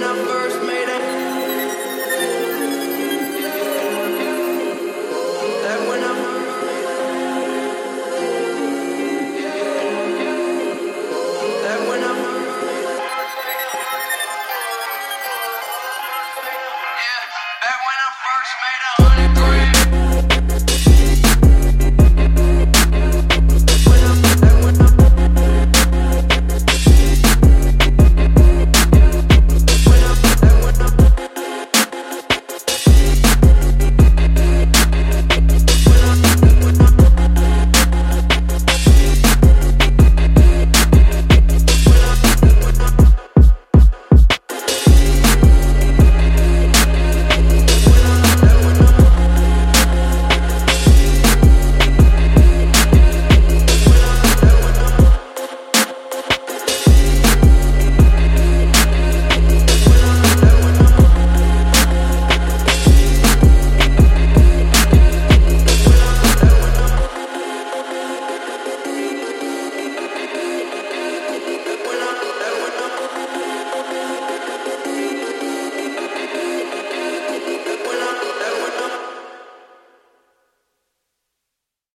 enough.